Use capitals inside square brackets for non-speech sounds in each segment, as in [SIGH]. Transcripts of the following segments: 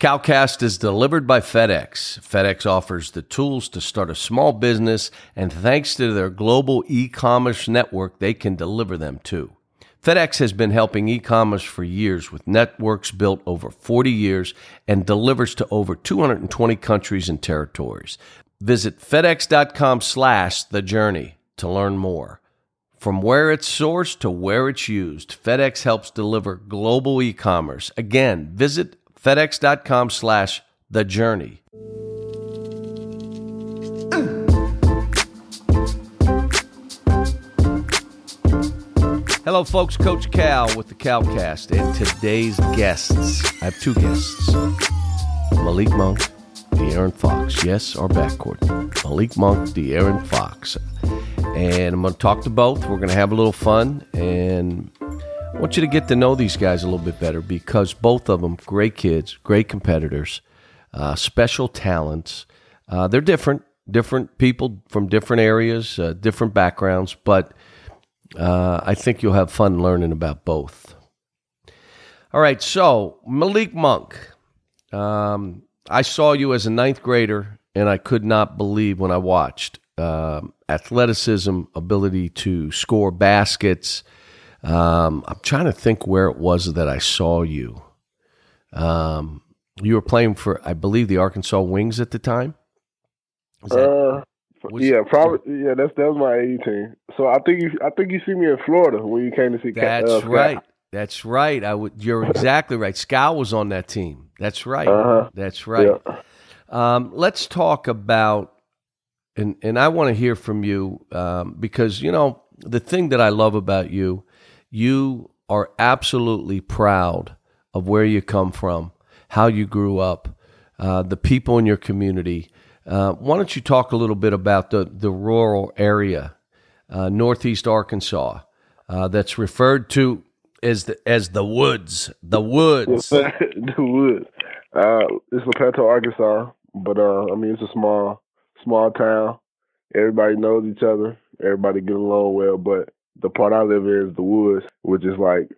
Calcast is delivered by FedEx. FedEx offers the tools to start a small business, and thanks to their global e commerce network, they can deliver them too. FedEx has been helping e commerce for years with networks built over 40 years and delivers to over 220 countries and territories. Visit FedEx.com slash the journey to learn more. From where it's sourced to where it's used, FedEx helps deliver global e commerce. Again, visit FedEx.com slash the journey. Hello, folks. Coach Cal with the Calcast, and today's guests. I have two guests Malik Monk, De'Aaron Fox. Yes, our backcourt. Malik Monk, De'Aaron Fox. And I'm going to talk to both. We're going to have a little fun, and I want you to get to know these guys a little bit better because both of them, great kids, great competitors, uh, special talents. Uh, they're different, different people from different areas, uh, different backgrounds, but uh, I think you'll have fun learning about both. All right, so Malik Monk, um, I saw you as a ninth grader, and I could not believe when I watched um, athleticism, ability to score baskets. Um, I'm trying to think where it was that I saw you. Um, you were playing for, I believe, the Arkansas Wings at the time. That, uh, yeah, probably. Yeah, that's that was my A team. So I think you, I think you see me in Florida when you came to see. That's uh, right. That's right. I would. You're exactly right. Skal was on that team. That's right. Uh-huh. That's right. Yeah. Um, let's talk about, and and I want to hear from you um, because you know the thing that I love about you, you are absolutely proud of where you come from, how you grew up, uh, the people in your community. Uh, why don't you talk a little bit about the, the rural area, uh, northeast Arkansas, uh, that's referred to as the as the woods, the woods, [LAUGHS] the woods. Uh, it's Lepanto, Arkansas, but uh, I mean it's a small small town. Everybody knows each other. Everybody get along well. But the part I live in is the woods, which is like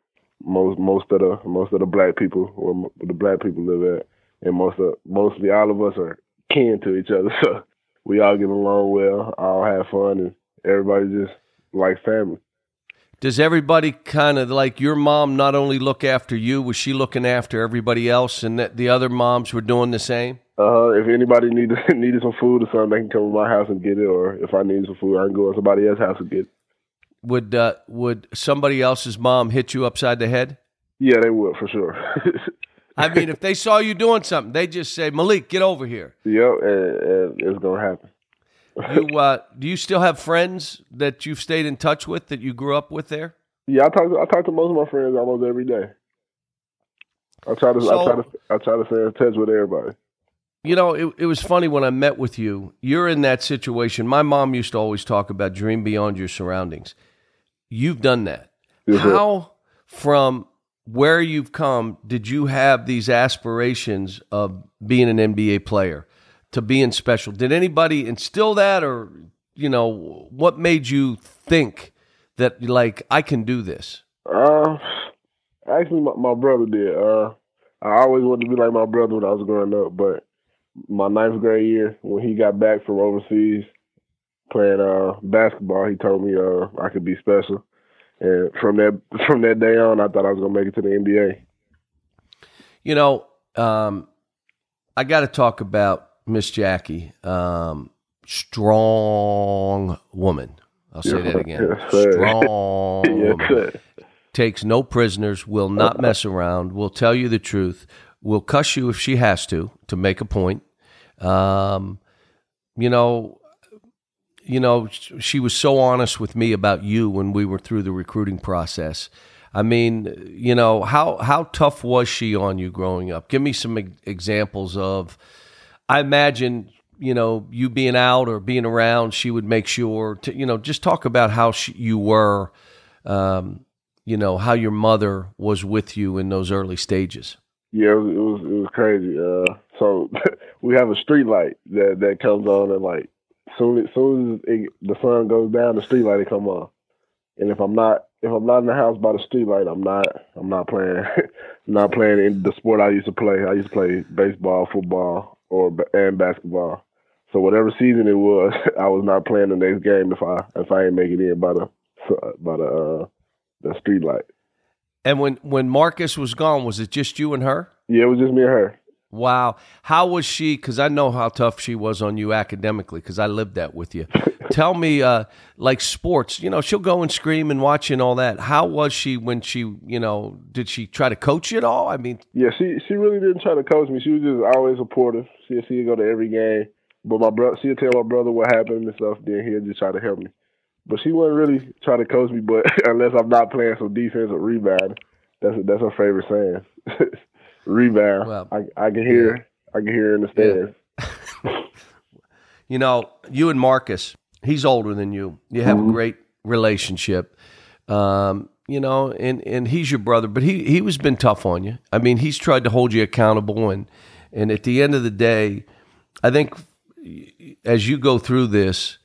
most most of the most of the black people where the black people live at, and most of mostly all of us are kin to each other. [LAUGHS] So we all get along well, all have fun, and everybody just like family. Does everybody kind of like your mom not only look after you, was she looking after everybody else and that the other moms were doing the same? Uh, if anybody needed [LAUGHS] needed some food or something, they can come to my house and get it. Or if I need some food, I can go to somebody else's house and get it. Would uh, would somebody else's mom hit you upside the head? Yeah, they would for sure. [LAUGHS] I mean, if they saw you doing something, they just say, "Malik, get over here." Yep, and, and it's gonna happen. you uh, do you still have friends that you've stayed in touch with that you grew up with there? Yeah, I talk. To, I talk to most of my friends almost every day. I try to. So, I try to. I try to stay in touch with everybody. You know, it, it was funny when I met with you. You're in that situation. My mom used to always talk about dream beyond your surroundings. You've done that. Yes, How, from where you've come, did you have these aspirations of being an NBA player, to being special? Did anybody instill that, or you know, what made you think that like I can do this? Uh, actually, my, my brother did. Uh, I always wanted to be like my brother when I was growing up, but my ninth grade year when he got back from overseas playing uh basketball, he told me uh I could be special. And from that [LAUGHS] from that day on, I thought I was gonna make it to the NBA. You know, um, I got to talk about Miss Jackie, um, strong woman. I'll say that again. [LAUGHS] Yes, strong [LAUGHS] yes, woman. Takes no prisoners. Will not mess around. Will tell you the truth. Will cuss you if she has to to make a point. Um, you know, you know, she was so honest with me about you when we were through the recruiting process. I mean, you know, how how tough was she on you growing up? Give me some examples of. I imagine you know you being out or being around, she would make sure to you know just talk about how she, you were, um, you know, how your mother was with you in those early stages. Yeah, it was it was, it was crazy. Uh, so [LAUGHS] we have a street light that that comes on and like soon as soon as it, the sun goes down, the street light will come on. And if I'm not if I'm not in the house by the street light, I'm not I'm not playing [LAUGHS] not playing in the sport I used to play. I used to play baseball, football, or and basketball. So whatever season it was, [LAUGHS] I was not playing the next game if I if I ain't make it in by the by the uh, the street light. And when when Marcus was gone, was it just you and her? Yeah, it was just me and her. Wow. How was she? Because I know how tough she was on you academically because I lived that with you. [LAUGHS] Tell me, uh, like sports, you know, she'll go and scream and watch and all that. How was she when she, you know, did she try to coach you at all? I mean, yeah, she she really didn't try to coach me. She was just always supportive. She she'd go to every game, but my brother, she'd tell my brother what happened and stuff. Then he'd just try to help me. But she wasn't really trying to coach me. But [LAUGHS] unless I'm not playing some defense or rebound, that's that's her favorite saying. [LAUGHS] rebound. Well, I I can hear yeah. I can hear in the stands. Yeah. [LAUGHS] you know, you and Marcus, he's older than you. You have mm-hmm. a great relationship. Um, you know, and and he's your brother, but he he was been tough on you. I mean, he's tried to hold you accountable, and and at the end of the day, I think as you go through this,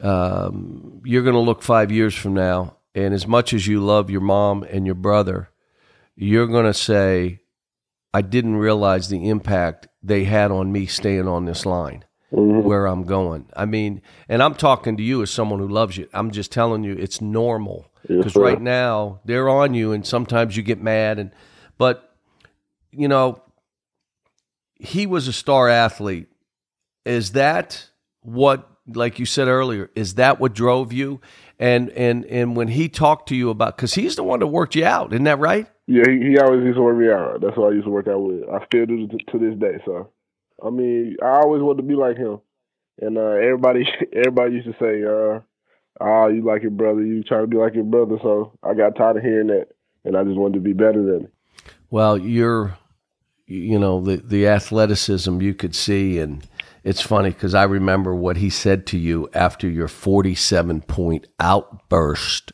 um, you're going to look five years from now, and as much as you love your mom and your brother, you're going to say, I didn't realize the impact they had on me staying on this line mm-hmm. where I'm going. I mean, and I'm talking to you as someone who loves you. I'm just telling you it's normal because yes, right now they're on you, and sometimes you get mad. And but you know, he was a star athlete. Is that what, like you said earlier, is that what drove you? And and and when he talked to you about, because he's the one that worked you out, isn't that right? Yeah, he, he always used to work me out. That's what I used to work out with. I still do to, to this day. So, I mean, I always wanted to be like him. And uh, everybody, [LAUGHS] everybody used to say, uh, "Ah, oh, you like your brother. You try to be like your brother." So I got tired of hearing that, and I just wanted to be better than him. Well, you're, you know, the the athleticism you could see, and it's funny because I remember what he said to you after your 47 point outburst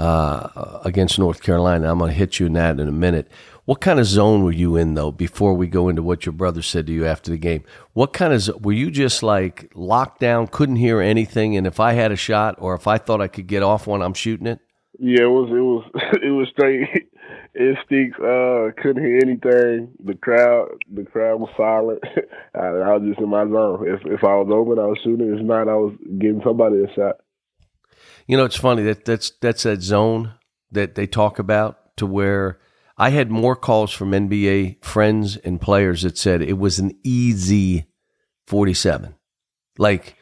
uh, against North Carolina. I'm going to hit you in that in a minute. What kind of zone were you in though? Before we go into what your brother said to you after the game, what kind of were you just like locked down, couldn't hear anything, and if I had a shot or if I thought I could get off one, I'm shooting it. Yeah, it was it was [LAUGHS] it was straight [LAUGHS] instincts. Uh, couldn't hear anything. The crowd the crowd was silent. [LAUGHS] I, I was just in my zone. If if I was open, I was shooting. If not, I was giving somebody a shot. You know, it's funny that that's that's that zone that they talk about to where I had more calls from NBA friends and players that said it was an easy 47. Like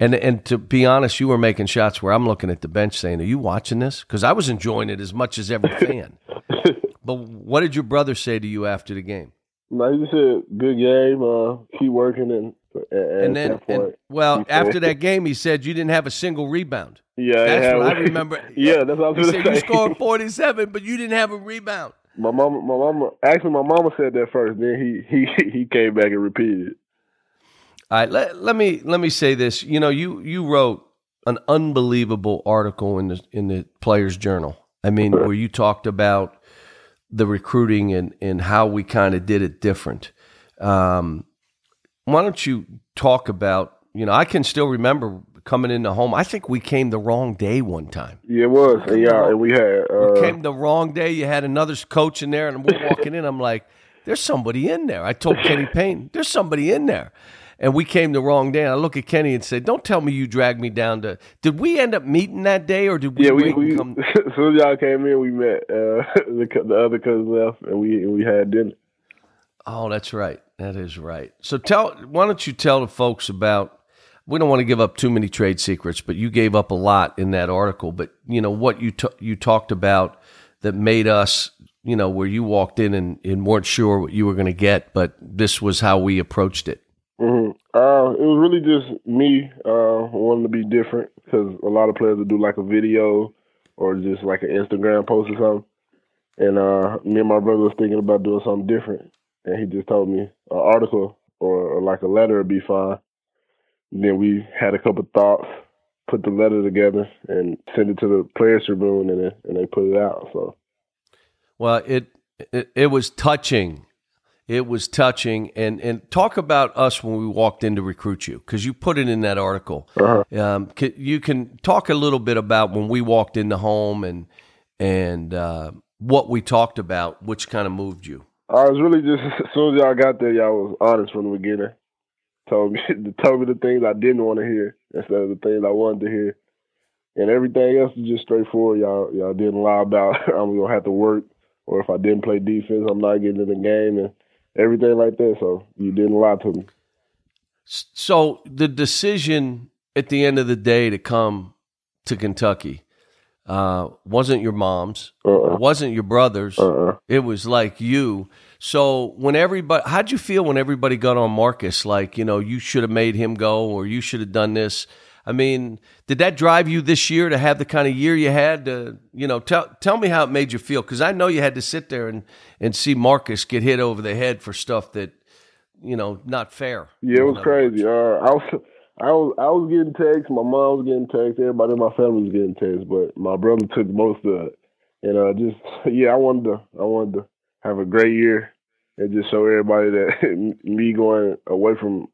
and and to be honest, you were making shots where I'm looking at the bench saying, "Are you watching this?" Cuz I was enjoying it as much as every fan. [LAUGHS] but what did your brother say to you after the game? No, he just said, "Good game. Uh, keep working." And and then, and, well, after that game, he said you didn't have a single rebound. Yeah, that's what I [LAUGHS] remember. yeah, that's what I was going to say. You scored forty-seven, but you didn't have a rebound. My mama, my mama, actually, my mama said that first. Then he he [LAUGHS] he came back and repeated. All right, let, let me let me say this. You know, you you wrote an unbelievable article in the in the Players Journal. I mean, where you talked about the recruiting and and how we kind of did it different. Um, why don't you talk about? You know, I can still remember coming into home. I think we came the wrong day one time. Yeah, it was. Yeah, and we had uh, we came the wrong day. You had another coach in there, and we're walking in. I'm like, "There's somebody in there." I told Kenny Payne, "There's somebody in there." And we came the wrong day. And I look at Kenny and say, "Don't tell me you dragged me down to." Did we end up meeting that day, or did we? Yeah, we. we come... [LAUGHS] as soon as y'all came in, we met. Uh, [LAUGHS] the, the other cousins left, and we we had dinner. Oh, that's right. That is right. So tell. Why don't you tell the folks about we don't want to give up too many trade secrets, but you gave up a lot in that article. But you know what you t- you talked about that made us, you know, where you walked in and, and weren't sure what you were going to get, but this was how we approached it. Mm-hmm. Uh, it was really just me uh, wanting to be different because a lot of players would do like a video or just like an Instagram post or something. And uh, me and my brother was thinking about doing something different, and he just told me an article or, or like a letter would be fine. And Then we had a couple thoughts, put the letter together, and sent it to the Players Tribune, and and they put it out. So, well, it it, it was touching. It was touching, and and talk about us when we walked in to recruit you because you put it in that article. Uh-huh. Um, c- you can talk a little bit about when we walked in the home and and uh, what we talked about, which kind of moved you. I was really just [LAUGHS] as soon as y'all got there, y'all was honest from the beginning. Told me [LAUGHS] told me the things I didn't want to hear instead of the things I wanted to hear, and everything else is just straightforward. Y'all y'all didn't lie about [LAUGHS] I'm gonna have to work, or if I didn't play defense, I'm not getting in the game, and everything like that. So you didn't lie to me. So the decision at the end of the day to come to Kentucky uh, wasn't your mom's, Uh wasn't your brother's. uh uh. It was like you. So when everybody, how'd you feel when everybody got on Marcus? Like you know, you should have made him go, or you should have done this. I mean, did that drive you this year to have the kind of year you had? To you know, tell tell me how it made you feel because I know you had to sit there and and see Marcus get hit over the head for stuff that you know not fair. Yeah, it was crazy. Uh, I was, I was, I was getting texts. My mom was getting texts. Everybody in my family was getting texts, but my brother took most of it. And uh, just [LAUGHS] yeah, I wanted to, I wanted to have a great year and just show everybody that [LAUGHS] me going away from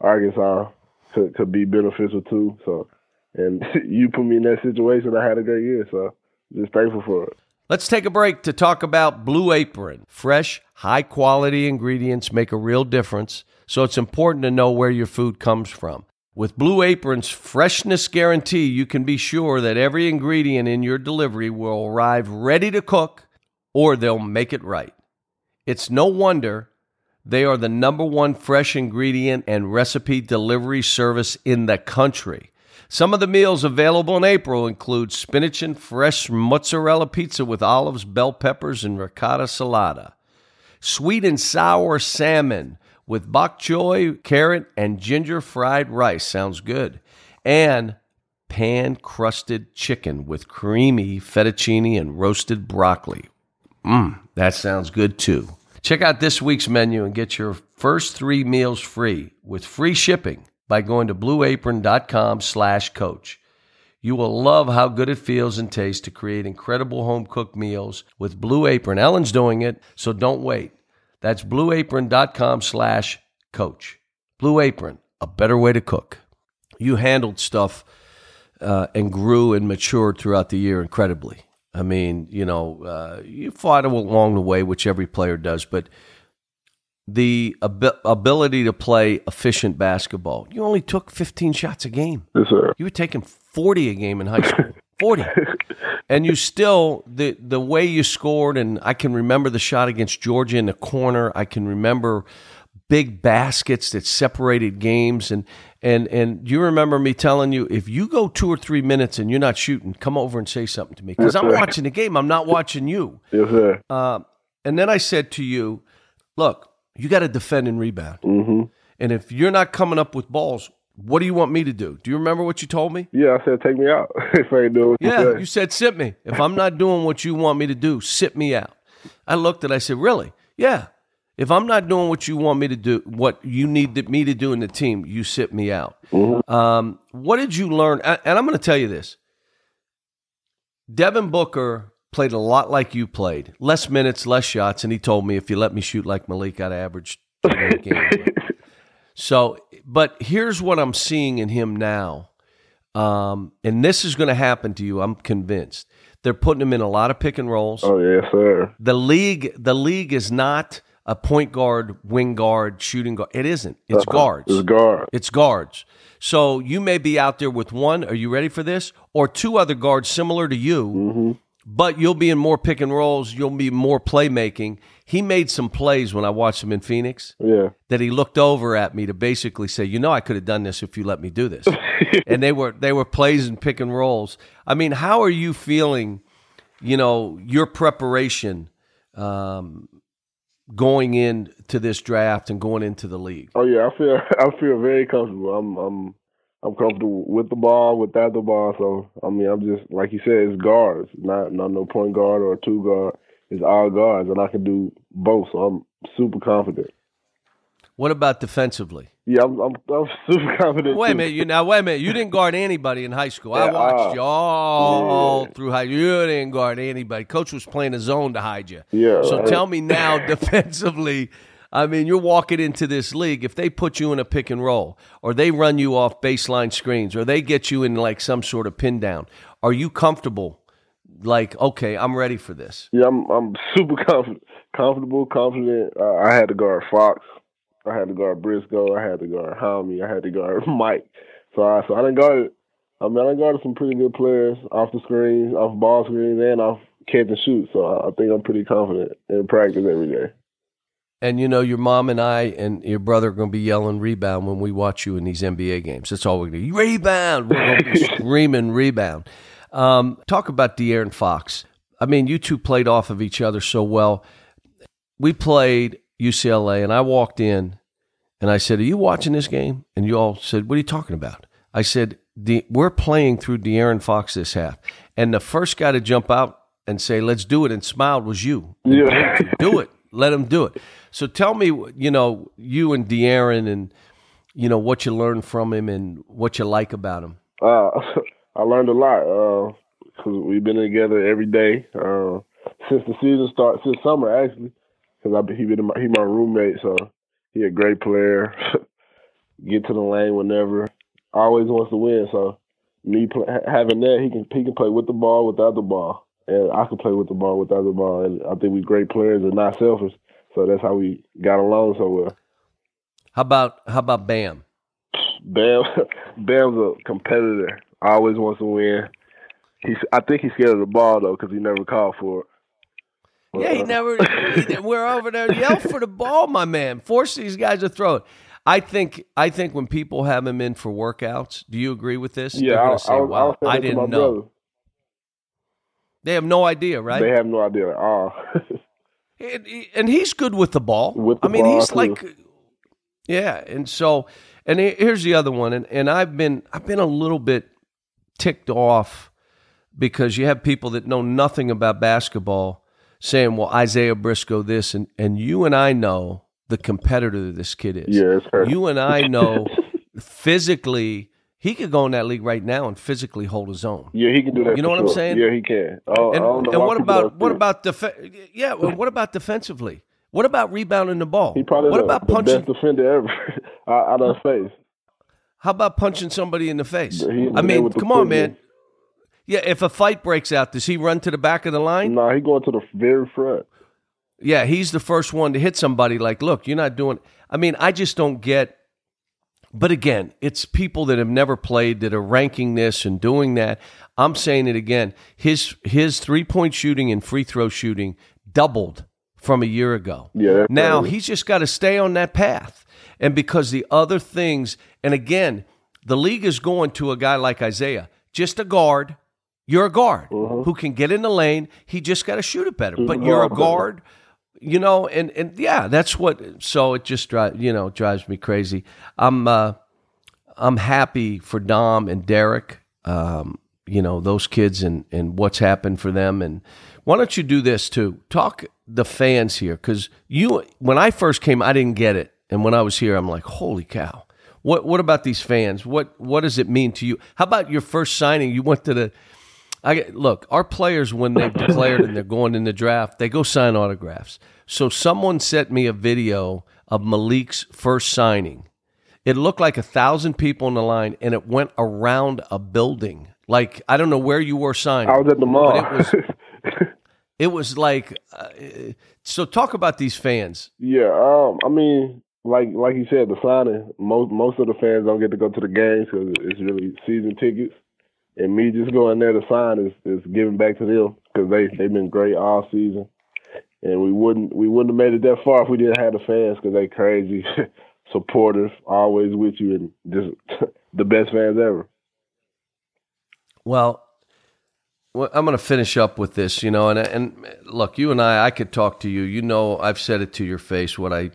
Arkansas could could be beneficial too. So, and [LAUGHS] you put me in that situation. I had a great year, so just thankful for it. Let's take a break to talk about Blue Apron. Fresh, high quality ingredients make a real difference, so it's important to know where your food comes from. With Blue Apron's freshness guarantee, you can be sure that every ingredient in your delivery will arrive ready to cook or they'll make it right. It's no wonder they are the number one fresh ingredient and recipe delivery service in the country. Some of the meals available in April include spinach and fresh mozzarella pizza with olives, bell peppers, and ricotta salata, sweet and sour salmon with bok choy, carrot, and ginger fried rice. Sounds good. And pan crusted chicken with creamy fettuccine and roasted broccoli. Mmm, that sounds good too. Check out this week's menu and get your first three meals free with free shipping by going to blueapron.com slash coach. You will love how good it feels and tastes to create incredible home cooked meals with Blue Apron. Ellen's doing it, so don't wait. That's blueapron.com slash coach. Blue Apron, a better way to cook. You handled stuff uh, and grew and matured throughout the year incredibly. I mean, you know, uh, you fought along the way, which every player does, but the ab- ability to play efficient basketball, you only took 15 shots a game. Yes, sir. You were taking 40 a game in high school. [LAUGHS] 40. [LAUGHS] and you still the the way you scored and I can remember the shot against Georgia in the corner. I can remember big baskets that separated games and and and you remember me telling you if you go 2 or 3 minutes and you're not shooting, come over and say something to me cuz I'm watching the game. I'm not watching you. Yes, sir. Uh, and then I said to you, look, you got to defend and rebound. hmm And if you're not coming up with balls, what do you want me to do? Do you remember what you told me? Yeah, I said take me out [LAUGHS] if I ain't doing what Yeah, you say. you said sit me. If I'm not doing what you want me to do, sit me out. I looked at I said, Really? Yeah. If I'm not doing what you want me to do, what you need me to do in the team, you sit me out. Um, what did you learn? And and I'm going to tell you this Devin Booker played a lot like you played, less minutes, less shots. And he told me if you let me shoot like Malik, I'd average 28 games. [LAUGHS] So, but here's what I'm seeing in him now. Um, and this is going to happen to you. I'm convinced. They're putting him in a lot of pick and rolls. Oh yes, sir. The league, the league is not a point guard, wing guard, shooting guard. It isn't. It's guards. It's guards. It's guards. So you may be out there with one. Are you ready for this? Or two other guards similar to you, hmm but you'll be in more pick and rolls. You'll be more playmaking. He made some plays when I watched him in Phoenix Yeah. that he looked over at me to basically say, "You know, I could have done this if you let me do this." [LAUGHS] and they were they were plays and pick and rolls. I mean, how are you feeling? You know, your preparation um, going into this draft and going into the league. Oh yeah, I feel [LAUGHS] I feel very comfortable. I'm I'm I'm comfortable with the ball, without the ball. So I mean, I'm just like you said, it's guards, not not no point guard or two guard. It's all guards, and I can do both. So I'm super confident. What about defensively? Yeah, I'm I'm, I'm [LAUGHS] super confident. Wait a too. minute, you now wait a minute. You didn't guard anybody in high school. I watched uh, you all yeah. through high. You didn't guard anybody. Coach was playing a zone to hide you. Yeah. So right. tell me now, [LAUGHS] defensively, I mean, you're walking into this league. If they put you in a pick and roll, or they run you off baseline screens, or they get you in like some sort of pin down, are you comfortable? Like, okay, I'm ready for this. Yeah, I'm. I'm [LAUGHS] super confident, comfortable, confident. Uh, I had to guard Fox. I had to guard Briscoe. I had to guard Hami. I had to guard [LAUGHS] Mike. So I so I didn't guard. I mean, I guarded some pretty good players off the screens, off ball screens, and off catch and shoot. So I think I'm pretty confident in practice every day. And you know, your mom and I and your brother are going to be yelling rebound when we watch you in these NBA games. That's all we're going to do. Rebound. We're going to be [LAUGHS] screaming rebound. Um, talk about De'Aaron Fox. I mean, you two played off of each other so well. We played UCLA, and I walked in and I said, Are you watching this game? And you all said, What are you talking about? I said, We're playing through De'Aaron Fox this half. And the first guy to jump out and say, "Let's do it," and smiled was you. Yeah, do it. Let him do it. So tell me, you know, you and De'Aaron, and you know what you learned from him and what you like about him. Uh, [LAUGHS] I learned a lot because uh, we've been together every day uh, since the season started, since summer actually. Because he been my, he my roommate, so he a great player. [LAUGHS] Get to the lane whenever. Always wants to win. So me play, having that, he can he can play with the ball, without the ball and I could play with the ball without the ball. And I think we're great players and not selfish. So that's how we got along so well. How about how about Bam? Bam, [LAUGHS] Bam's a competitor. Always wants to win. He's. I think he's scared of the ball though because he never called for it. But, yeah, he uh, never. [LAUGHS] he, we're over there yell for the ball, my man. Force these guys to throw it. I think. I think when people have him in for workouts, do you agree with this? Yeah, I, say, I, wow, I, I didn't know. Brother. They have no idea, right? They have no idea at all. [LAUGHS] and, and, he's good with the ball. With the I mean, ball he's too. like, yeah. And so, and here's the other one. And, and I've been, I've been a little bit ticked off because you have people that know nothing about basketball saying, well, Isaiah Briscoe this, and, and you and I know the competitor this kid is. Yeah, You and I know [LAUGHS] physically he could go in that league right now and physically hold his own. Yeah, he can do that. You know what sure. I'm saying? Yeah, he can. Oh, and, and what about what about def- Yeah, well, what about defensively? What about rebounding the ball? He probably what the, about the punching? best defender ever [LAUGHS] out of face. How about punching somebody in the face? I mean, come on, man. Yeah, if a fight breaks out, does he run to the back of the line? No, nah, he going to the very front. Yeah, he's the first one to hit somebody. Like, look, you're not doing. I mean, I just don't get but again, it's people that have never played that are ranking this and doing that. I'm saying it again. His his three point shooting and free throw shooting doubled from a year ago. Yeah. Now he's just got to stay on that path. And because the other things, and again, the league is going to a guy like Isaiah, just a guard. You're a guard mm-hmm. who can get in the lane. He just got to shoot it better. But you're a guard you know, and and yeah, that's what. So it just drives you know drives me crazy. I'm uh, I'm happy for Dom and Derek. Um, you know those kids and and what's happened for them. And why don't you do this too? Talk the fans here because you when I first came, I didn't get it, and when I was here, I'm like, holy cow. What what about these fans? What what does it mean to you? How about your first signing? You went to the I look, our players when they've [LAUGHS] declared and they're going in the draft, they go sign autographs. So someone sent me a video of Malik's first signing. It looked like a thousand people in the line, and it went around a building. Like I don't know where you were signing. I was at the mall. It was, [LAUGHS] it was, like uh, so. Talk about these fans. Yeah, um, I mean, like like you said, the signing. Most most of the fans don't get to go to the games because it's really season tickets and me just going there to sign is, is giving back to them because they they've been great all season, and we wouldn't we wouldn't have made it that far if we didn't have the fans because they crazy, [LAUGHS] supportive, always with you, and just [LAUGHS] the best fans ever. Well, I'm going to finish up with this, you know, and and look, you and I, I could talk to you. You know, I've said it to your face what I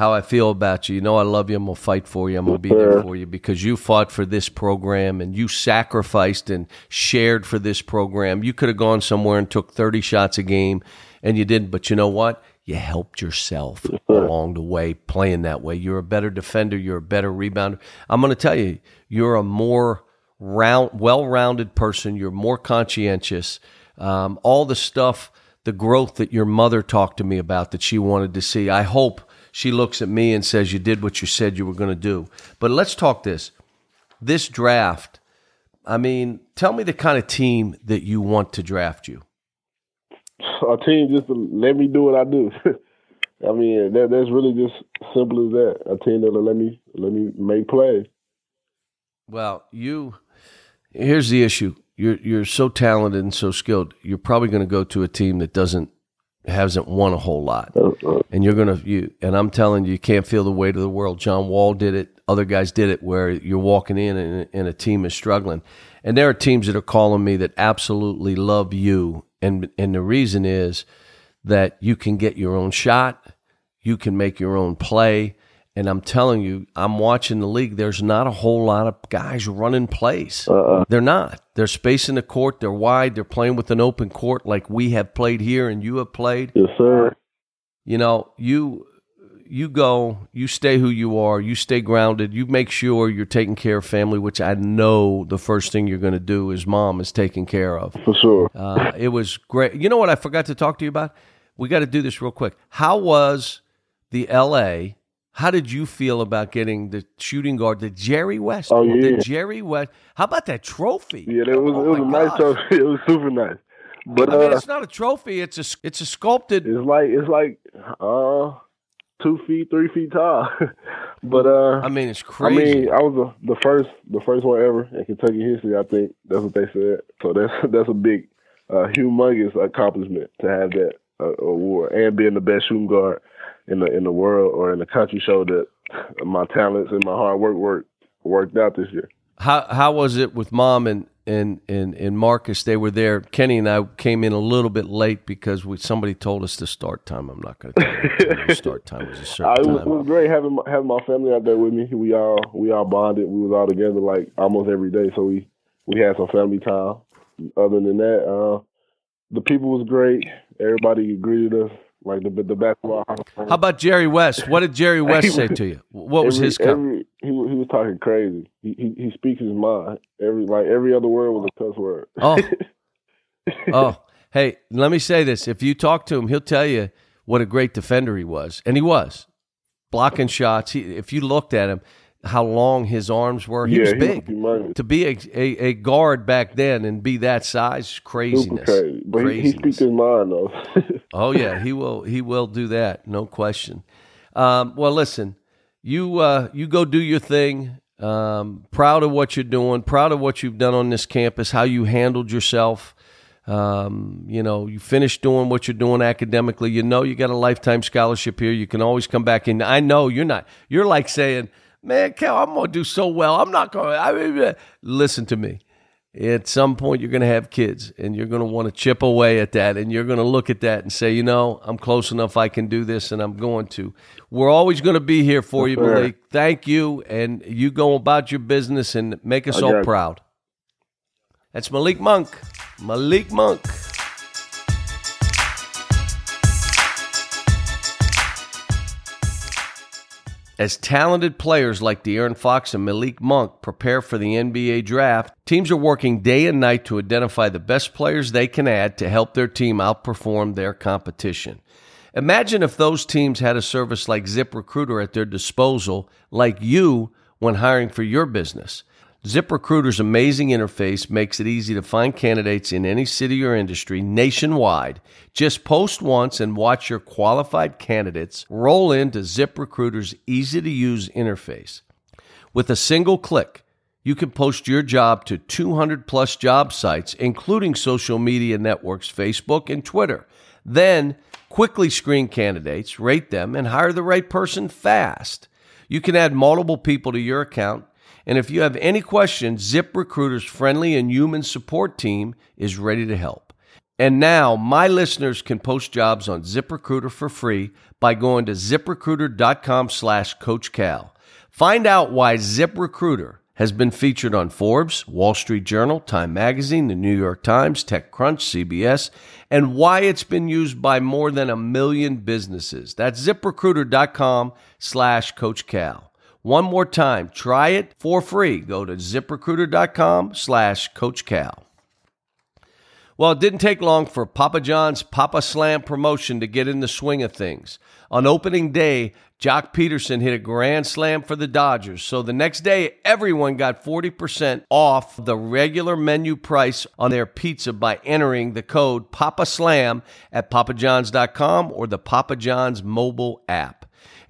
how I feel about you. You know, I love you. I'm going to fight for you. I'm going to be there for you because you fought for this program and you sacrificed and shared for this program. You could have gone somewhere and took 30 shots a game and you didn't. But you know what? You helped yourself along the way playing that way. You're a better defender. You're a better rebounder. I'm going to tell you, you're a more round, well-rounded person. You're more conscientious. Um, all the stuff, the growth that your mother talked to me about that she wanted to see. I hope she looks at me and says, "You did what you said you were going to do." But let's talk this. This draft. I mean, tell me the kind of team that you want to draft you. A team just to let me do what I do. [LAUGHS] I mean, that, that's really just simple as that. A team that'll let me let me make plays. Well, you here's the issue. You're you're so talented and so skilled. You're probably going to go to a team that doesn't hasn't won a whole lot, uh-uh. and you're gonna you. And I'm telling you, you can't feel the weight of the world. John Wall did it. Other guys did it. Where you're walking in and, and a team is struggling, and there are teams that are calling me that absolutely love you, and and the reason is that you can get your own shot, you can make your own play and I'm telling you, I'm watching the league. There's not a whole lot of guys running plays. Uh-uh. They're not. They're spacing the court. They're wide. They're playing with an open court like we have played here and you have played. Yes, sir. You know, you you go, you stay who you are, you stay grounded, you make sure you're taking care of family, which I know the first thing you're going to do is mom is taken care of. For sure. Uh, it was great. You know what I forgot to talk to you about? We got to do this real quick. How was the LA how did you feel about getting the shooting guard, the Jerry West? Oh yeah, the Jerry West. How about that trophy? Yeah, that was oh, it was a nice trophy. [LAUGHS] It was super nice. But I mean, uh, it's not a trophy. It's a it's a sculpted. It's like it's like uh two feet, three feet tall. [LAUGHS] but uh, I mean, it's crazy. I mean, I was the, the first the first one ever in Kentucky history. I think that's what they said. So that's [LAUGHS] that's a big, uh, humongous accomplishment to have that uh, award and being the best shooting guard in the in the world or in the country showed that my talents and my hard work worked worked out this year. How how was it with mom and and and, and Marcus? They were there. Kenny and I came in a little bit late because we, somebody told us the start time. I'm not going to tell you the [LAUGHS] start time was a [LAUGHS] certain it was, time. It was great having having my family out there with me. We all we all bonded. We was all together like almost every day. So we we had some family time. Other than that, uh, the people was great. Everybody greeted us like the the basketball. How about Jerry West? What did Jerry [LAUGHS] West say to you? What was every, his comment? he he was talking crazy. He, he he speaks his mind. Every like every other word was a cuss word. Oh, [LAUGHS] oh, hey, let me say this: if you talk to him, he'll tell you what a great defender he was, and he was blocking shots. He, if you looked at him, how long his arms were. He yeah, was big. He to be a, a, a, guard back then and be that size, craziness. Crazy. But craziness. He, he speaks his mind though. [LAUGHS] oh yeah, he will. He will do that, no question. Um, well, listen, you uh, you go do your thing. Um, proud of what you're doing. Proud of what you've done on this campus. How you handled yourself. Um, you know, you finished doing what you're doing academically. You know, you got a lifetime scholarship here. You can always come back in. I know you're not. You're like saying man, Cal, I'm going to do so well. I'm not going to. I mean, listen to me. At some point, you're going to have kids and you're going to want to chip away at that. And you're going to look at that and say, you know, I'm close enough. I can do this and I'm going to. We're always going to be here for you, Malik. Thank you. And you go about your business and make us all proud. That's Malik Monk. Malik Monk. As talented players like De'Aaron Fox and Malik Monk prepare for the NBA draft, teams are working day and night to identify the best players they can add to help their team outperform their competition. Imagine if those teams had a service like ZipRecruiter at their disposal, like you when hiring for your business. ZipRecruiter's amazing interface makes it easy to find candidates in any city or industry nationwide. Just post once and watch your qualified candidates roll into ZipRecruiter's easy to use interface. With a single click, you can post your job to 200 plus job sites, including social media networks Facebook and Twitter. Then quickly screen candidates, rate them, and hire the right person fast. You can add multiple people to your account and if you have any questions, ZipRecruiter's friendly and human support team is ready to help. And now my listeners can post jobs on ZipRecruiter for free by going to ziprecruiter.com slash Coach Cal. Find out why ZipRecruiter has been featured on Forbes, Wall Street Journal, Time Magazine, the New York Times, TechCrunch, CBS, and why it's been used by more than a million businesses. That's ziprecruiter.com slash Coach Cal. One more time, try it for free. Go to ziprecruiter.com slash Coach Cal. Well, it didn't take long for Papa John's Papa Slam promotion to get in the swing of things. On opening day, Joc Pederson hit a grand slam for the Dodgers. So the next day, everyone got 40% off the regular menu price on their pizza by entering the code Papa Slam at papajohns.com or the Papa John's mobile app.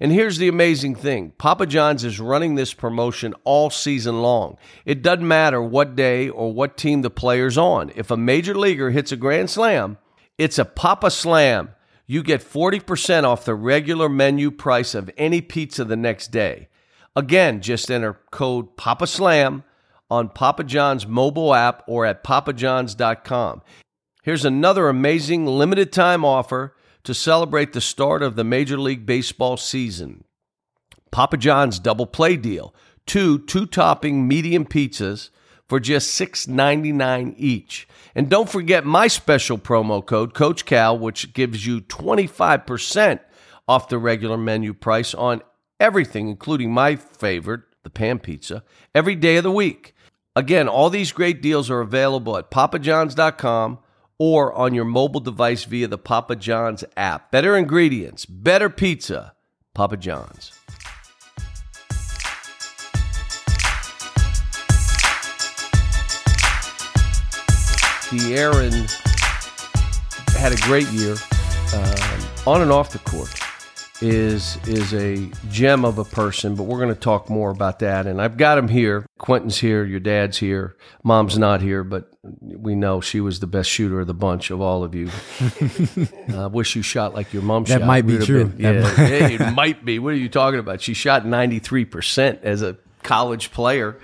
And here's the amazing thing Papa John's is running this promotion all season long. It doesn't matter what day or what team the player's on. If a major leaguer hits a grand slam, it's a Papa Slam. You get 40% off the regular menu price of any pizza the next day. Again, just enter code Papa Slam on Papa John's mobile app or at papajohns.com. Here's another amazing limited time offer to celebrate the start of the Major League Baseball season. Papa John's double play deal. Two two topping medium pizzas for just $6.99 each. And don't forget my special promo code, Coach Cal, which gives you 25% off the regular menu price on everything, including my favorite, the pan pizza, every day of the week. Again, all these great deals are available at papajohns.com or on your mobile device via the Papa John's app. Better ingredients, better pizza, Papa John's. De'Aaron had a great year um, on and off the court is is a gem of a person, but we're going to talk more about that. And I've got him here. Quentin's here. Your dad's here. Mom's not here, but we know she was the best shooter of the bunch of all of you. [LAUGHS] I uh, wish you shot like your mom that shot. might be true. Yeah, hey, it might be. What are you talking about? She shot ninety three percent as a college player.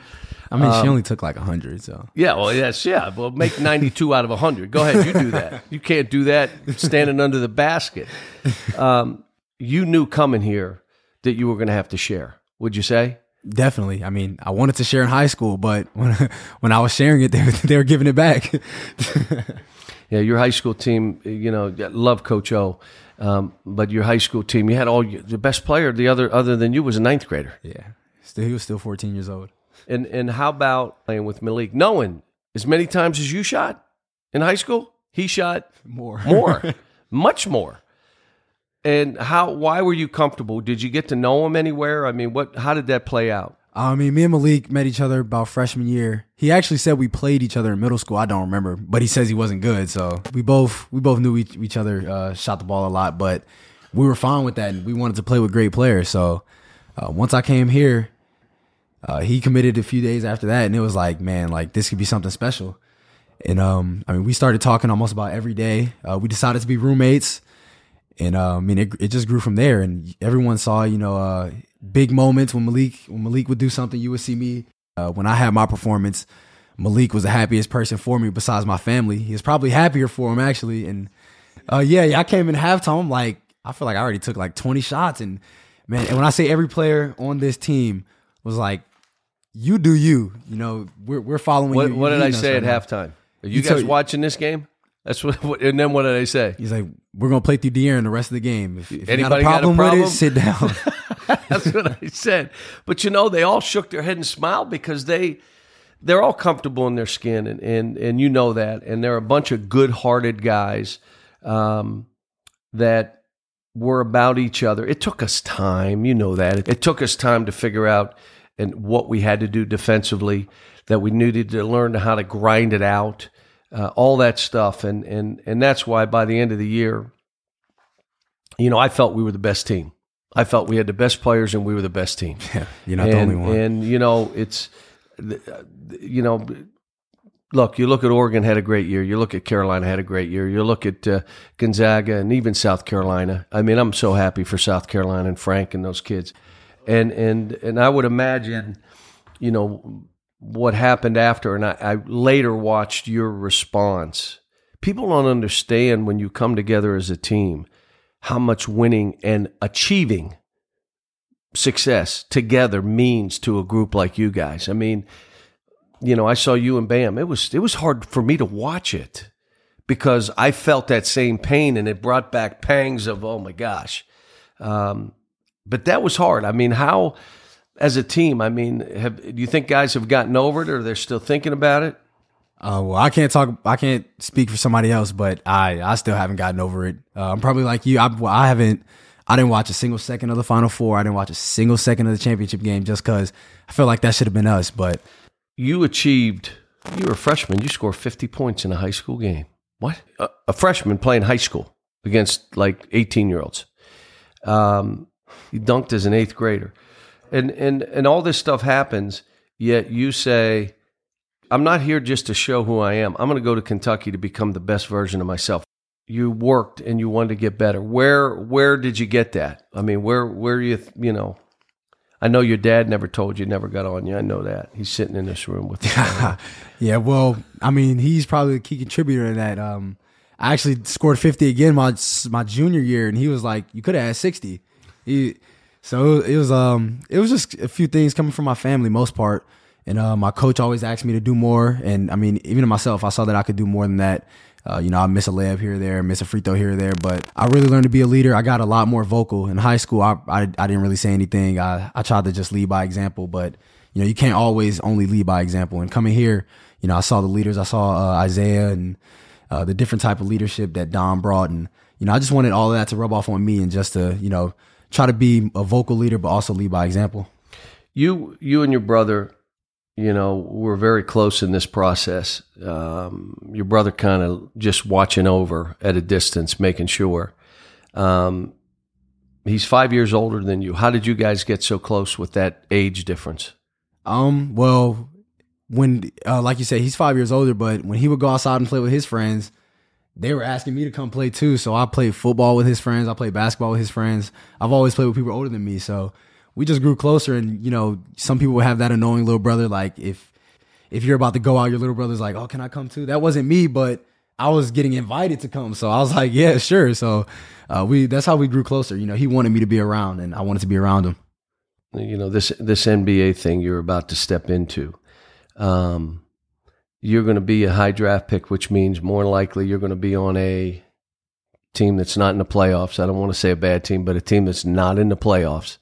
I mean, um, she only took like hundred. So yeah, well, yes, yeah. Well, make ninety two out of hundred. Go ahead, you do that. You can't do that standing under the basket. Um, you knew coming here that you were going to have to share. Would you say? Definitely. I mean, I wanted to share in high school, but [LAUGHS] when when I was sharing it, they, they were giving it back. [LAUGHS] yeah, your high school team, you know, love Coach O, um, but your high school team, you had all the best player. The other other than you was a ninth grader. Yeah, still he was still 14 years old. And and how about playing with Malik, knowing as many times as you shot in high school, he shot more, more, [LAUGHS] much more. And how? Why were you comfortable? Did you get to know him anywhere? I mean, what? How did that play out? I mean, me and Malik met each other about freshman year. He actually said we played each other in middle school. I don't remember, but he says he wasn't good. So we both we both knew each, each other, uh, shot the ball a lot, but we were fine with that, and we wanted to play with great players. So uh, once I came here, uh, he committed a few days after that, and it was like, man, like this could be something special. And um, I mean, we started talking almost about every day. Uh, we decided to be roommates. And uh, I mean, it, it just grew from there. And everyone saw, you know, uh, big moments when Malik when Malik would do something, you would see me. Uh, when I had my performance, Malik was the happiest person for me besides my family. He was probably happier for him actually. And uh, yeah, yeah, I came in halftime. I'm like, I feel like I already took like 20 shots. And man, and when I say every player on this team was like, you do you. You know, we're we're following. What, you, what did I say right at now. halftime? Are you, you guys watching this game? That's what. And then what did I say? He's like, "We're gonna play through De'Aaron the rest of the game. If, if you got a, problem got a problem with it, sit down." [LAUGHS] That's what I said. But you know, they all shook their head and smiled because they they're all comfortable in their skin, and and and you know that. And they're a bunch of good-hearted guys um, that were about each other. It took us time, you know that. It, it took us time to figure out and what we had to do defensively. That we needed to learn how to grind it out uh, all that stuff, and and and that's why by the end of the year, you know, I felt we were the best team. I felt we had the best players and we were the best team. [LAUGHS] Yeah, you're not and, the only one. And you know, it's you know, look, you look at Oregon had a great year. You look at Carolina had a great year. You look at uh, Gonzaga and even South Carolina. I mean, I'm so happy for South Carolina and Frank and those kids. And and and I would imagine, you know, what happened after, and I, I later watched your response. People don't understand when you come together as a team how much winning and achieving success together means to a group like you guys. I mean, you know, I saw you and Bam. It was it was hard for me to watch it because I felt that same pain and it brought back pangs of oh my gosh. Um, but that was hard. I mean, how as a team, I mean, have, do you think guys have gotten over it or they're still thinking about it? Uh, well, I can't talk. I can't speak for somebody else, but I I still haven't gotten over it. Uh, I'm probably like you. I, I haven't. I didn't watch a single second of the Final Four. I didn't watch a single second of the championship game just because I felt like that should have been us. But You achieved. You were a freshman. You scored 50 points in a high school game. What? A, a freshman playing high school against like 18 year olds. Um, you dunked as an eighth grader, and and and all this stuff happens. Yet you say, "I'm not here just to show who I am. I'm going to go to Kentucky to become the best version of myself." You worked and you wanted to get better. Where where did you get that? I mean, where where you you know? I know your dad never told you, never got on you. I know that. He's sitting in this room with you. [LAUGHS] yeah, well, I mean, he's probably a key contributor to that. Um, I actually scored 50 again my my junior year, and he was like, "You could have had 60." He, so it was um it was just a few things coming from my family, most part, and uh, my coach always asked me to do more, and I mean, even in myself, I saw that I could do more than that. Uh, you know, I miss a layup here or there, miss a free throw here or there, but I really learned to be a leader. I got a lot more vocal in high school. I I, I didn't really say anything. I I tried to just lead by example, but you know, you can't always only lead by example. And coming here, you know, I saw the leaders. I saw uh, Isaiah and uh, the different type of leadership that Dom brought, and you know, I just wanted all of that to rub off on me and just to you know try to be a vocal leader, but also lead by example. You you and your brother, you know, were very close in this process. Um, your brother kind of just watching over at a distance, making sure. Um, he's five years older than you. How did you guys get so close with that age difference? Um, well, when uh, like you said, he's five years older, but when he would go outside and play with his friends, they were asking me to come play too. So I played football with his friends. I played basketball with his friends. I've always played with people older than me. So we just grew closer. And you know, some people have that annoying little brother. Like if if you're about to go out, your little brother's like, "Oh, can I come too?" That wasn't me, but I was getting invited to come. So I was like, "Yeah, sure." So uh, we that's how we grew closer. You know, he wanted me to be around, and I wanted to be around him. You know this this NBA thing you're about to step into. Um, you're going to be a high draft pick, which means more likely you're going to be on a team that's not in the playoffs. I don't want to say a bad team, but a team that's not in the playoffs.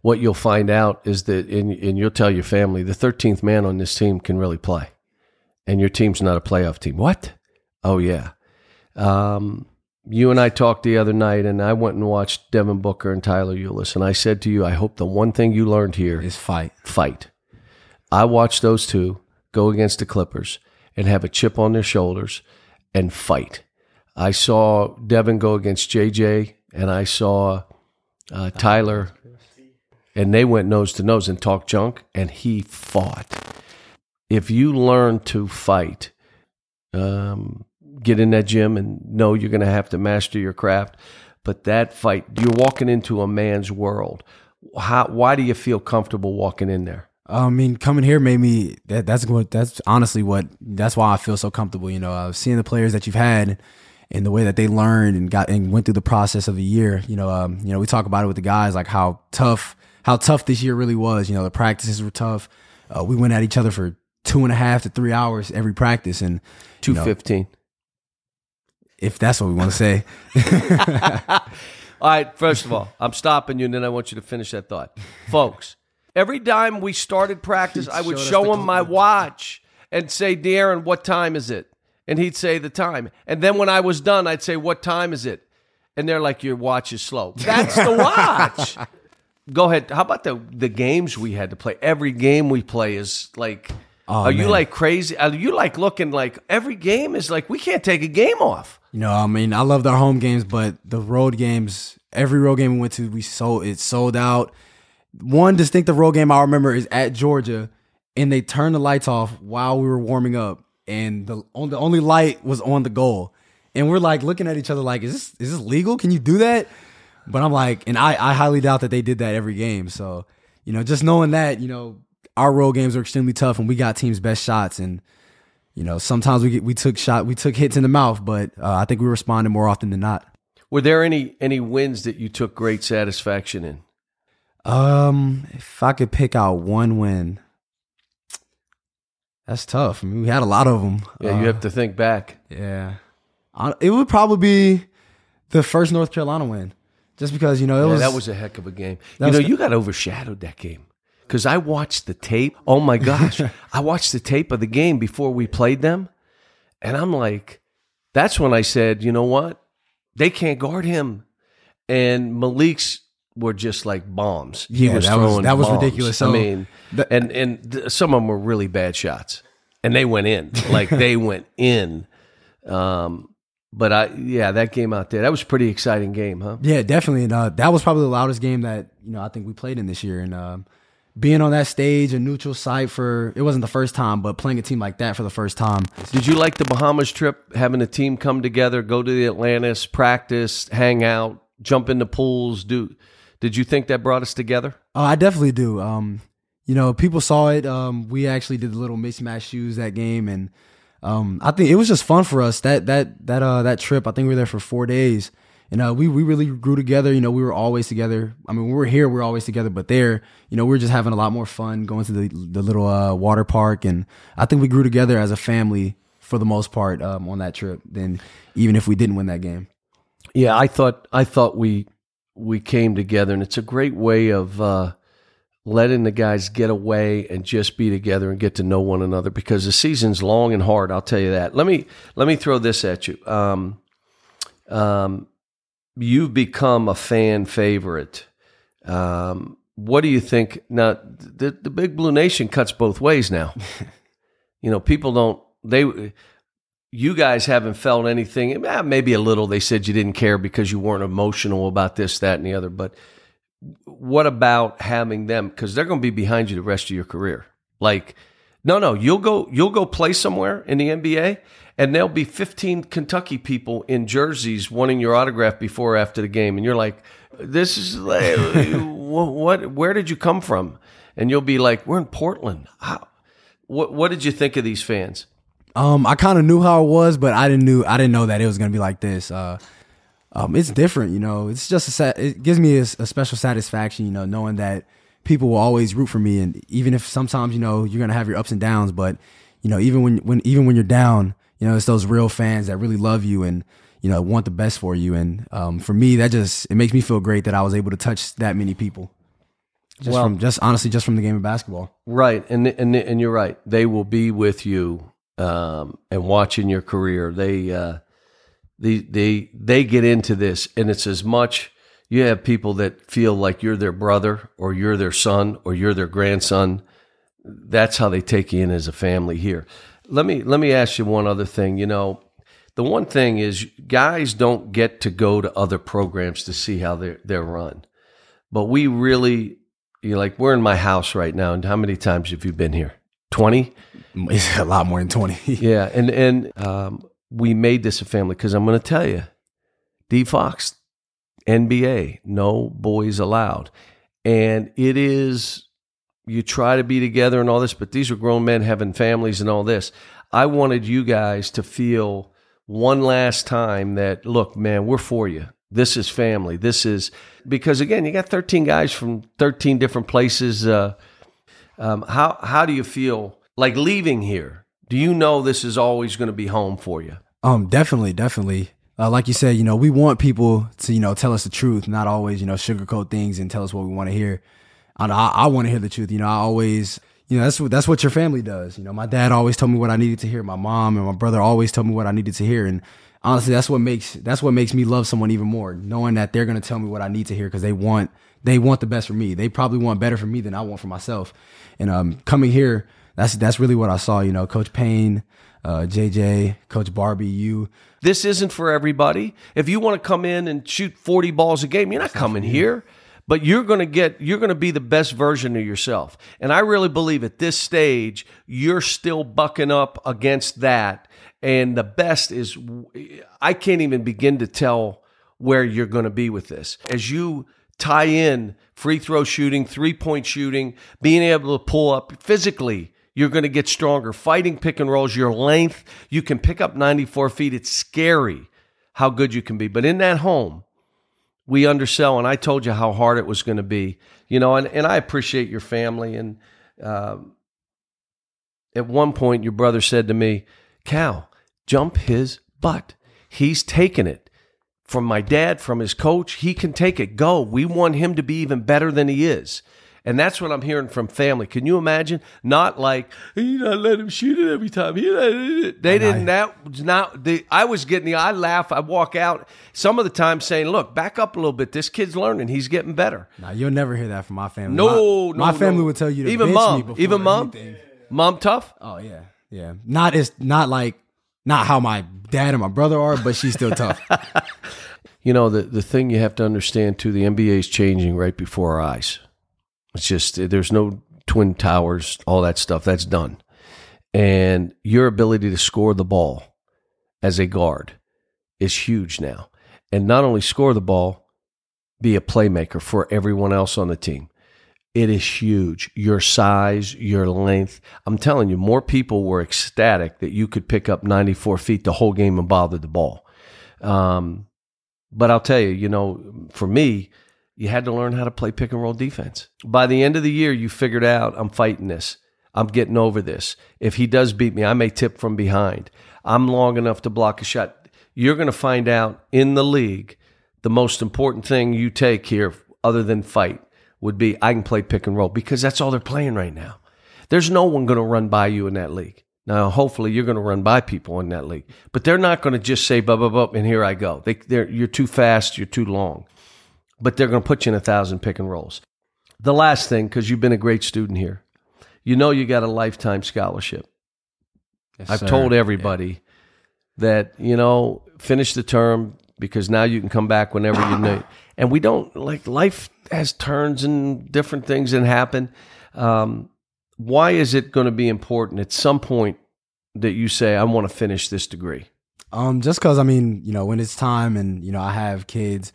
What you'll find out is that, and, and you'll tell your family, the 13th man on this team can really play, and your team's not a playoff team. What? Oh yeah. Um, you and I talked the other night, and I went and watched Devin Booker and Tyler Ulis, and I said to you, I hope the one thing you learned here Is fight. fight. I watched those two go against the Clippers and have a chip on their shoulders and fight. I saw Devin go against JJ and I saw uh, Tyler, and they went nose to nose and talked junk, and he fought. If you learn to fight, um, get in that gym and know you're going to have to master your craft, but that fight, you're walking into a man's world. How, why do you feel comfortable walking in there? I mean, coming here made me. That, that's what. That's honestly what. That's why I feel so comfortable. You know, uh, seeing the players that you've had, and the way that they learned and got and went through the process of a year. You know, um, you know, we talk about it with the guys, like how tough, how tough this year really was. You know, the practices were tough. Uh, we went at each other for two and a half to three hours every practice, and Two fifteen. if that's what we want to say, [LAUGHS] All right, first of all, I'm stopping you, and then I want you to finish that thought. Folks, every time we started [LAUGHS] practice, I would show him my watch and say, De'Aaron, what time is it? And he'd say the time. And then when I was done, I'd say, What time is it? And they're like, Your watch is slow. That's the watch. [LAUGHS] Go ahead. How about the the games we had to play? Every game we play is like Oh, are you like crazy? Are you like looking like every game is like we can't take a game off? you know, I mean, I loved our home games, but the road games, every road game we went to, we sold it sold out. One distinctive road game I remember is at Georgia, and they turned the lights off while we were warming up, and the on- the only light was on the goal, and we're like looking at each other like, is this is this legal? Can you do that? But I'm like, and I I highly doubt that they did that every game. So you know, just knowing that, you know, our road games are extremely tough, and we got teams' best shots, and you know, sometimes we get, we took shot we took hits in the mouth, but uh, I think we responded more often than not. Were there any any wins that you took great satisfaction in? Um, if I could pick out one win, that's tough. I mean, we had a lot of them. Yeah, you have to think back. Yeah, I, it would probably be the first North Carolina win, just because you know it Yeah, was that was a heck of a game. You know, you got overshadowed that game. because I watched the tape. Oh my [LAUGHS] gosh, I watched the tape of the game before we played them, and I'm like, that's when I said, you know what, they can't guard him, and Malik's were just like bombs. He Yeah, was that was- that was bombs. ridiculous. I mean, the- and and th- some of them were really bad shots, and they went in [LAUGHS] like they went in. Um, but I yeah, that game out there, that was a pretty exciting game, huh? Yeah, definitely. And uh, that was probably the loudest game that you know I think we played in this year. And um, being on that stage, a neutral site for it wasn't the first time, but playing a team like that for the first time. Did you like the Bahamas trip? Having a team come together, go to the Atlantis, practice, hang out, jump in the pools. Do did you think that brought us together? Oh, I definitely do. Um, you know, people saw it. Um, we actually did the little mismatch shoes that game, and um, I think it was just fun for us. That that that uh that trip. I think we were there for four days, and uh, we we really grew together. You know, we were always together. I mean, when we were here, we are always together, but there, you know, we were just having a lot more fun going to the the little uh, water park, and I think we grew together as a family for the most part um, on that trip. Then even if we didn't win that game. Yeah, I thought I thought we we came together, and it's a great way of uh, letting the guys get away and just be together and get to know one another because the season's long and hard. I'll tell you that. Let me let me throw this at you. Um, um, you've become a fan favorite. Um, what do you think? Now, the the Big Blue Nation cuts both ways now. [LAUGHS] you know, people don't they you guys haven't felt anything. eh, Maybe a little. They said you didn't care because you weren't emotional about this, that, and the other. But what about having them? Because they're going to be behind you the rest of your career. Like, no, no, you'll go, you'll go play somewhere in the NBA, and there'll be 15 Kentucky people in jerseys wanting your autograph before or after the game, and you're like, this is [LAUGHS] like, what, what? Where did you come from? And you'll be like, we're in Portland. How? What, what did you think of these fans? Um, I kind of knew how it was, but I didn't knew I didn't know that it was gonna be like this. Uh, um, it's different, you know. It's just a sa- it gives me a, a special satisfaction, you know, knowing that people will always root for me, and even if sometimes you know you're gonna have your ups and downs, but you know, even when when even when you're down, you know, it's those real fans that really love you and you know want the best for you. And um, for me, that just it makes me feel great that I was able to touch that many people. Just Well- from just honestly just from the game of basketball. Right, and and and you're right. They will be with you um, and watching your career. They uh, they they they get into this, and it's as much. You have people that feel like you're their brother, or you're their son, or you're their grandson. That's how they take you in as a family here. Let me let me ask you one other thing. You know, the one thing is guys don't get to go to other programs to see how they're they're run, but we really you're like we're in my house right now. And how many times have you been here? Twenty. It's [LAUGHS] a lot more than twenty. [LAUGHS] Yeah, and and um, we made this a family because I'm going to tell you, D Fox, NBA, no boys allowed, and it is you try to be together and all this, but these are grown men having families and all this. I wanted you guys to feel one last time that look, man, we're for you. This is family. This is because again, you got 13 guys from 13 different places. Uh, um, how how do you feel like leaving here? Do you know this is always going to be home for you? Um, definitely, definitely. Uh, like you said, you know, we want people to, you know, tell us the truth, not always, you know, sugarcoat things and tell us what we want to hear. I, I want to hear the truth. You know, I always, you know, that's what that's what your family does. You know, my dad always told me what I needed to hear. My mom and my brother always told me what I needed to hear. And honestly, that's what makes that's what makes me love someone even more, knowing that they're gonna tell me what I need to hear because they want they want the best for me. They probably want better for me than I want for myself. And um, coming here, that's that's really what I saw. You know, Coach Payne, uh, JJ, Coach Barbee, you. This isn't for everybody. If you want to come in and shoot 40 balls a game, you're not coming here. But you're going to get you're going to be the best version of yourself. And I really believe at this stage you're still bucking up against that and the best is I can't even begin to tell where you're going to be with this. As you tie in free throw shooting, three-point shooting, being able to pull up physically you're going to get stronger. Fighting pick and rolls, your length, you can pick up 94 feet. It's scary how good you can be. But in that home, we undersell, and I told you how hard it was going to be. You know, and, and I appreciate your family. And um, at one point, your brother said to me, Cal, jump his butt. He's taken it from my dad, from his coach. He can take it. Go. We want him to be even better than he is. And that's what I'm hearing from family. Can you imagine? Not like you not let him shoot it every time. They didn't. That was not. The, I was getting the. I laugh. I walk out some of the time saying, "Look, back up a little bit. This kid's learning. He's getting better." Now you'll never hear that from my family. No, my, my family no. would tell you to even bench mom, me before even mom, anything. mom tough. Oh yeah, yeah. Not as not like not how my dad and my brother are, but she's still tough. [LAUGHS] You know, the, the thing you have to understand too, the NBA is changing right before our eyes. It's just, there's no twin towers, all that stuff. That's done. And your ability to score the ball as a guard is huge now. And not only score the ball, be a playmaker for everyone else on the team. It is huge. Your size, your length. I'm telling you, more people were ecstatic that you could pick up 94 feet the whole game and bother the ball. Um, but I'll tell you, you know, for me, you had to learn how to play pick and roll defense. By the end of the year, you figured out I'm fighting this. I'm getting over this. If he does beat me, I may tip from behind. I'm long enough to block a shot. You're going to find out in the league the most important thing you take here, other than fight, would be I can play pick and roll because that's all they're playing right now. There's no one going to run by you in that league. Now, hopefully, you're going to run by people in that league, but they're not going to just say "bub bub bub" and here I go. They, they're, you're too fast, you're too long, but they're going to put you in a thousand pick and rolls. The last thing, because you've been a great student here, you know you got a lifetime scholarship. Yes, I've sir. told everybody that you know finish the term because now you can come back whenever you need. And we don't like life has turns and different things that happen. Um, why is it going to be important at some point that you say I want to finish this degree? Um, just because I mean, you know, when it's time and you know I have kids,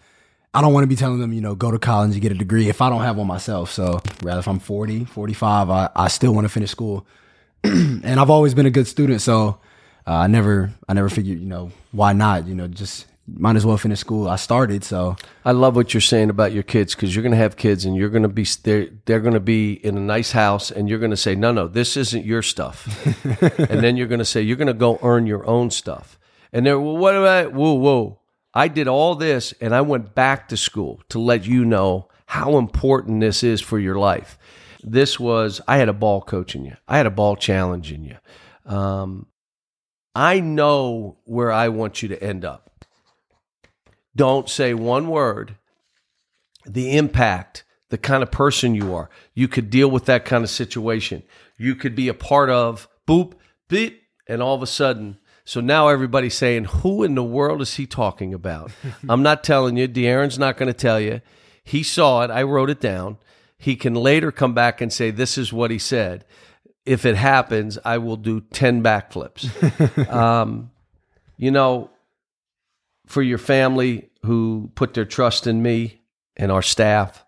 I don't want to be telling them, you know, go to college and get a degree if I don't have one myself. So rather if I'm 40, 45, I, I still want to finish school. [CLEARS THROAT] and I've always been a good student, so uh, I never I never figured, you know, why not? You know, just might as well finish school. I started, so I love what you're saying about your kids because you're going to have kids and you're going to be they're, they're going to be in a nice house and you're going to say no no this isn't your stuff [LAUGHS] and then you're going to say you're going to go earn your own stuff and they're well what about whoa whoa I did all this and I went back to school to let you know how important this is for your life. This was I had a ball coaching you. I had a ball challenging you. Um, I know where I want you to end up don't say one word, the impact, the kind of person you are. You could deal with that kind of situation. You could be a part of boop, beep, and all of a sudden, so now everybody's saying, who in the world is he talking about? [LAUGHS] I'm not telling you. De'Aaron's not going to tell you. He saw it. I wrote it down. He can later come back and say, this is what he said. If it happens, I will do 10 backflips. [LAUGHS] um, you know, for your family who put their trust in me and our staff.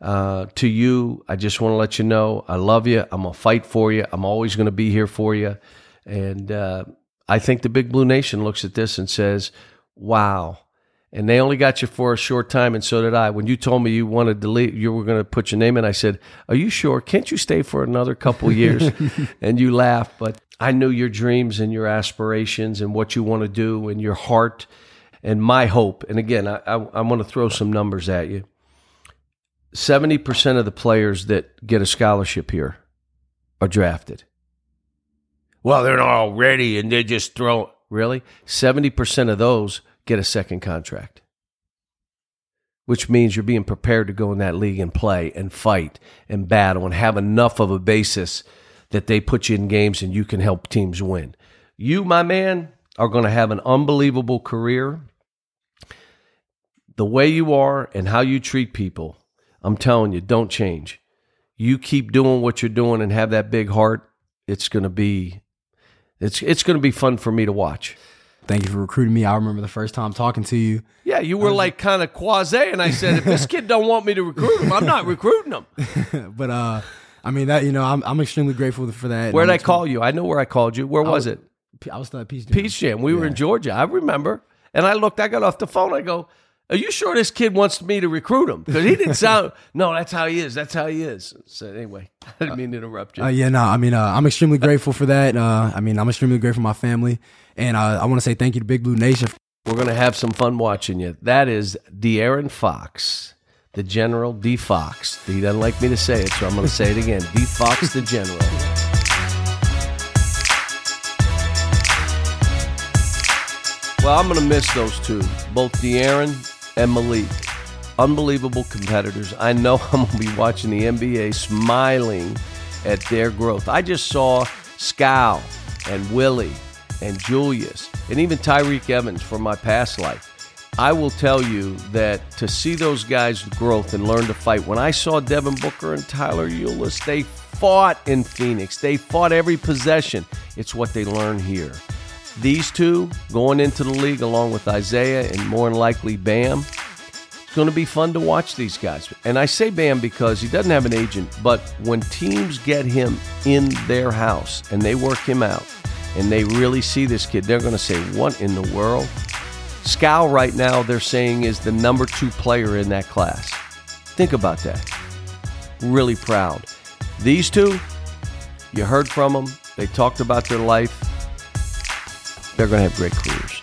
Uh, to you, I just want to let you know I love you. I'm gonna fight for you. I'm always gonna be here for you. And uh, I think the Big Blue Nation looks at this and says, "Wow." And they only got you for a short time, and so did I. When you told me you wanted to leave, you were going to put your name in. I said, "Are you sure? Can't you stay for another couple years?" [LAUGHS] and you laughed, but I knew your dreams and your aspirations and what you want to do and your heart and my hope, and again, I, I, I want to throw some numbers at you. 70% of the players that get a scholarship here are drafted. Well, they're not all ready and they just throw. Really? 70% of those get a second contract, which means you're being prepared to go in that league and play and fight and battle and have enough of a basis that they put you in games and you can help teams win. You, my man, are going to have an unbelievable career. The way you are and how you treat people, I'm telling you, don't change. You keep doing what you're doing and have that big heart. It's going to be, it's it's going to be fun for me to watch. thank you for recruiting me. I remember the first time talking to you. Yeah, you were like kind of quasi, and I said, if this kid don't want me to recruit him, I'm not recruiting him. [LAUGHS] but uh I mean that you know I'm I'm extremely grateful for that. Where'd I'm call you? I know where I called you. Where was it? I was still at Peach Jam. Peach Jam. We were in Georgia. I remember. And I looked, I got off the phone. I go, Are you sure this kid wants me to recruit him? Because he didn't sound, [LAUGHS] no, that's how he is. That's how he is. So anyway, [LAUGHS] I didn't mean to interrupt you. Uh, yeah, no, I mean, uh, I'm extremely grateful for that. Uh, I mean, I'm extremely grateful for my family, and uh, I want to say thank you to Big Blue Nation. We're going to have some fun watching you. That is De'Aaron Fox, the general, D Fox. He doesn't like me to say it, so I'm going to say it again. D Fox, the general. Well, I'm going to miss those two, both De'Aaron and Malik. Unbelievable competitors. I know [LAUGHS] I'm going to be watching the NBA smiling at their growth. I just saw Skal and Willie and Julius and even Tyreke Evans from my past life. I will tell you that to see those guys' growth and learn to fight, when I saw Devin Booker and Tyler Ulis, they fought in Phoenix. They fought every possession. It's what they learn here. These two going into the league along with Isaiah and more than likely Bam. It's going to be fun to watch these guys. And I say Bam because he doesn't have an agent, but when teams get him in their house and they work him out and they really see this kid, they're going to say, What in the world? Scow, right now, they're saying, is the number two player in that class. Think about that. Really proud. These two, you heard from them. They talked about their life they're going to have great careers.